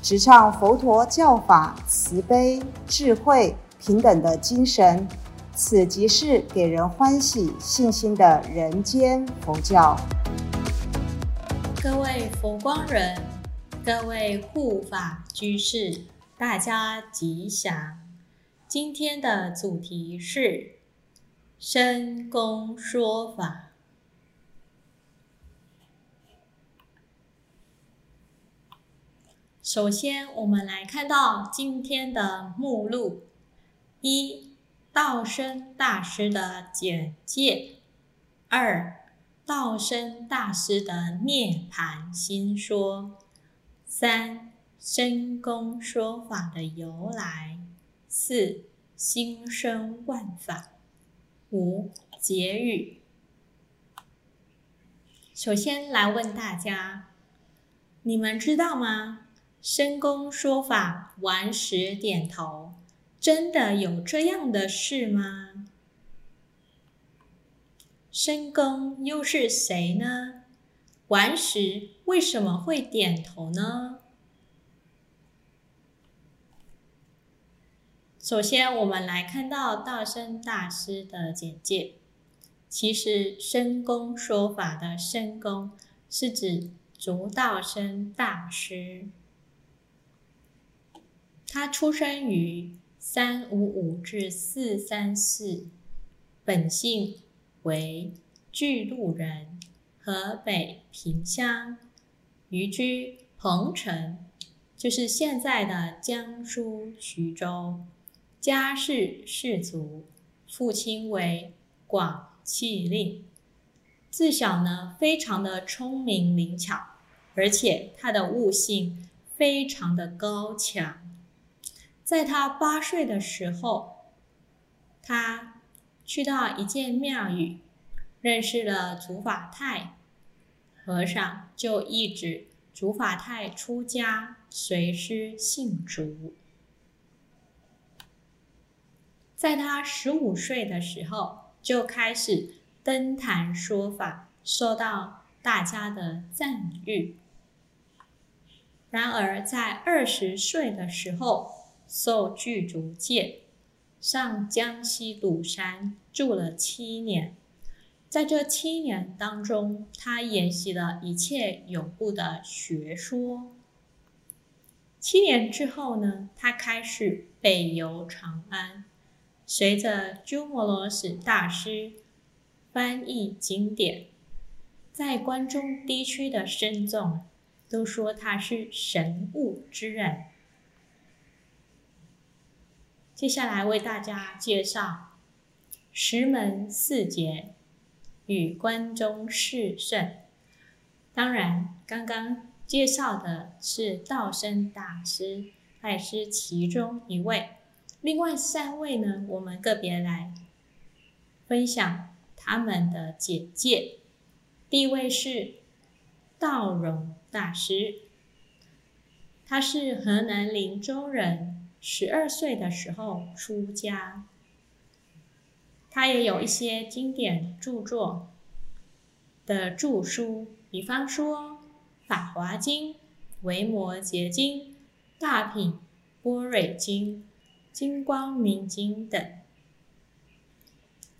直唱佛陀教法慈悲、智慧、平等的精神，此即是给人欢喜、信心的人间佛教。各位佛光人，各位护法居士，大家吉祥。今天的主题是深功说法。首先，我们来看到今天的目录：一、道生大师的简介；二、道生大师的涅盘心说；三、深宫说法的由来；四、心生万法；五、结语。首先来问大家：你们知道吗？深公说法，顽石点头。真的有这样的事吗？深公又是谁呢？顽石为什么会点头呢？首先，我们来看到道生大师的简介。其实，深公说法的深公是指竺道生大师。他出生于三五五至四三四，本姓为巨鹿人，河北平乡，寓居彭城，就是现在的江苏徐州。家世士族，父亲为广器令。自小呢，非常的聪明灵巧，而且他的悟性非常的高强。在他八岁的时候，他去到一间庙宇，认识了竺法泰和尚，就一直竺法泰出家，随师信竺。在他十五岁的时候，就开始登坛说法，受到大家的赞誉。然而，在二十岁的时候，受具足戒，上江西鲁山住了七年。在这七年当中，他研习了一切有部的学说。七年之后呢，他开始北游长安，随着鸠摩罗什大师翻译经典，在关中地区的僧众都说他是神物之人。接下来为大家介绍石门四杰与关中四圣。当然，刚刚介绍的是道生大师，他也是其中一位。另外三位呢，我们个别来分享他们的简介。第一位是道荣大师，他是河南林州人。十二岁的时候出家，他也有一些经典著作的著书，比方说《法华经》《维摩诘经》《大品般若经》《金光明经》等。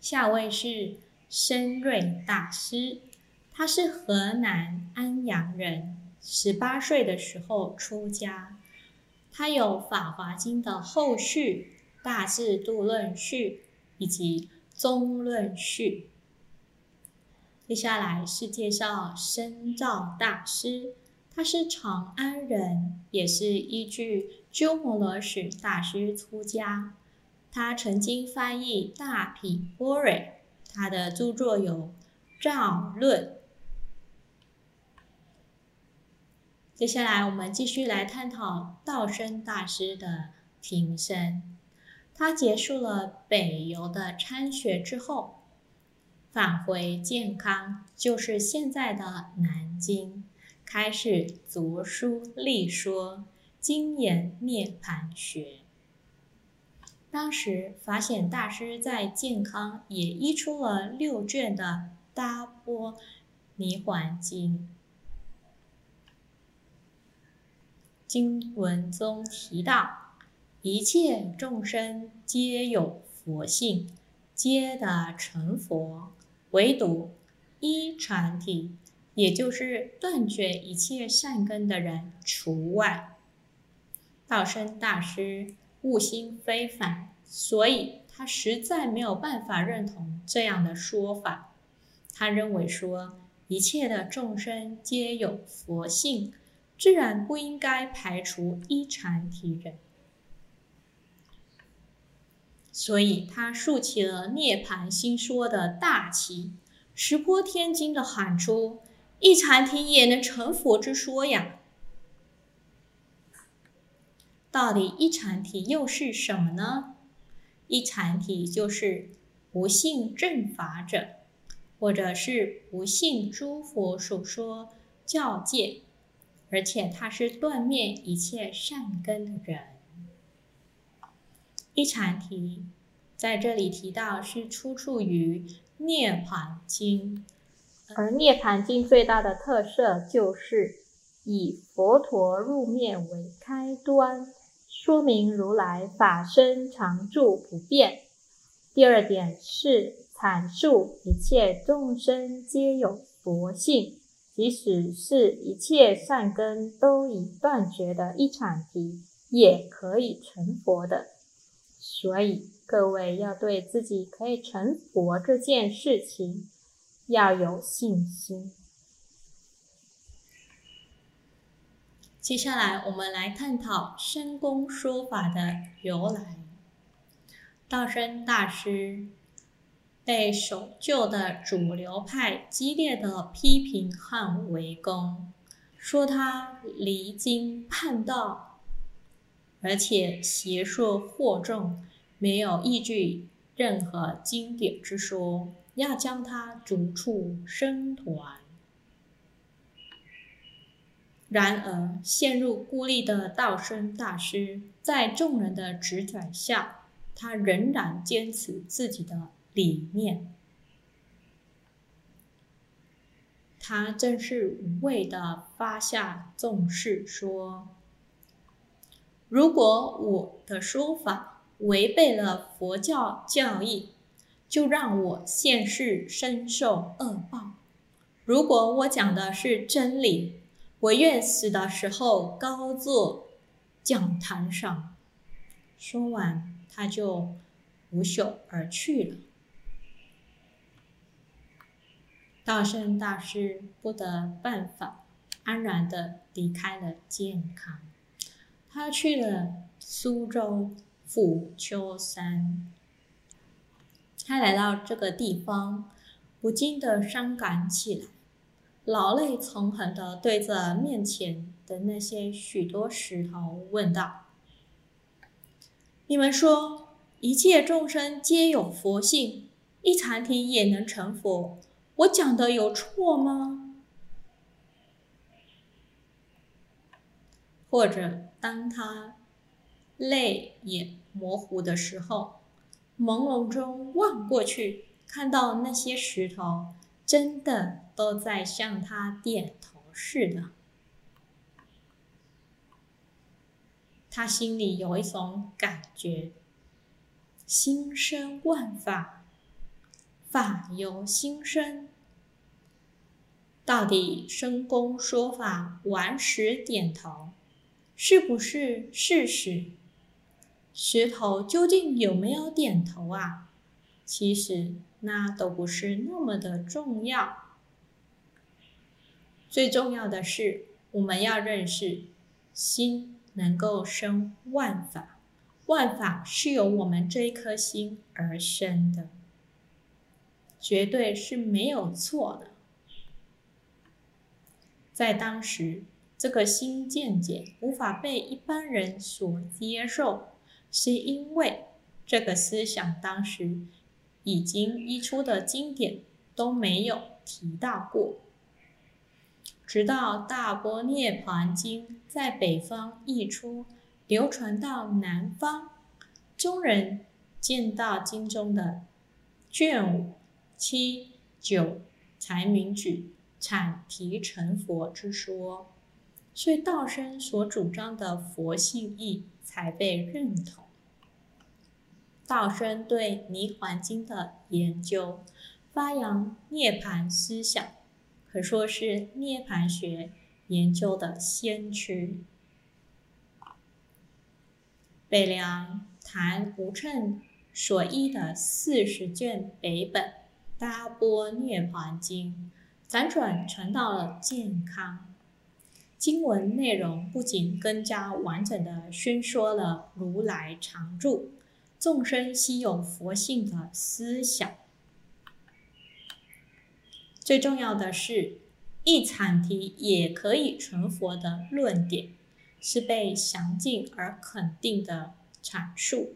下位是深瑞大师，他是河南安阳人，十八岁的时候出家。它有《法华经》的后续、《大智度论序》以及《中论序》。接下来是介绍深造大师，他是长安人，也是依据鸠摩罗什大师出家。他曾经翻译《大品般若》，他的著作有《造论》。接下来，我们继续来探讨道生大师的庭生。他结束了北游的参学之后，返回健康，就是现在的南京，开始读书立说，精研涅盘学。当时法显大师在健康也译出了六卷的《大波尼环经》。经文中提到，一切众生皆有佛性，皆得成佛，唯独一传体，也就是断绝一切善根的人除外。道生大师悟心非凡，所以他实在没有办法认同这样的说法。他认为说，一切的众生皆有佛性。自然不应该排除一禅体人，所以他竖起了涅盘心说的大旗，石破天惊的喊出：“一禅体也能成佛之说呀！”到底一禅体又是什么呢？一禅体就是不信正法者，或者是不信诸佛所说教戒。而且他是断灭一切善根的人。一禅题在这里提到是出处于《涅盘经》，而《涅盘经》最大的特色就是以佛陀入灭为开端，说明如来法身常住不变。第二点是阐述一切众生皆有佛性。即使是一切善根都已断绝的一场题，也可以成佛的。所以各位要对自己可以成佛这件事情要有信心。接下来我们来探讨深宫说法的由来。道生大师。被守旧的主流派激烈的批评和围攻，说他离经叛道，而且邪说惑众，没有依据任何经典之说，要将他逐出僧团。然而，陷入孤立的道生大师，在众人的指点下，他仍然坚持自己的。理念，他正是无畏的发下重誓说：“如果我的说法违背了佛教教义，就让我现世深受恶报；如果我讲的是真理，我愿死的时候高坐讲坛上。”说完，他就拂袖而去了。道圣大师不得办法，安然的离开了健康。他去了苏州府丘山。他来到这个地方，不禁的伤感起来，老泪纵横的对着面前的那些许多石头问道：“你们说一切众生皆有佛性，一禅体也能成佛？”我讲的有错吗？或者当他泪眼模糊的时候，朦胧中望过去，看到那些石头真的都在向他点头似的，他心里有一种感觉：心生万法。法由心生，到底深公说法顽石点头，是不是事实？石头究竟有没有点头啊？其实那都不是那么的重要，最重要的是我们要认识心能够生万法，万法是由我们这一颗心而生的。绝对是没有错的。在当时，这个新见解无法被一般人所接受，是因为这个思想当时已经译出的经典都没有提到过。直到《大波涅盘经》在北方译出，流传到南方，中人见到经中的卷五、七、九，才明举阐提成佛之说，所以道生所主张的佛性义才被认同。道生对《泥环经》的研究，发扬涅盘思想。可说是涅盘学研究的先驱。北凉谭无称所译的四十卷北本《大波涅槃经》，辗转传到了健康。经文内容不仅更加完整的宣说了如来常住、众生悉有佛性的思想。最重要的是，一阐提也可以成佛的论点，是被详尽而肯定的阐述。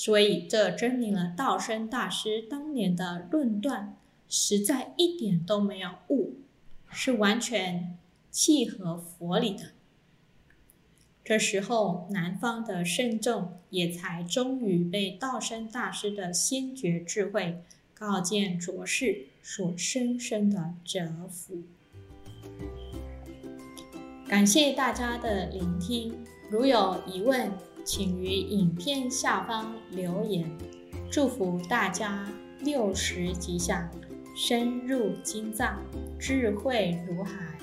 所以，这证明了道生大师当年的论断，实在一点都没有误，是完全契合佛理的。这时候，南方的圣众也才终于被道生大师的先觉智慧。告诫浊世所深深的折服。感谢大家的聆听，如有疑问，请于影片下方留言。祝福大家六十吉祥，深入经藏，智慧如海。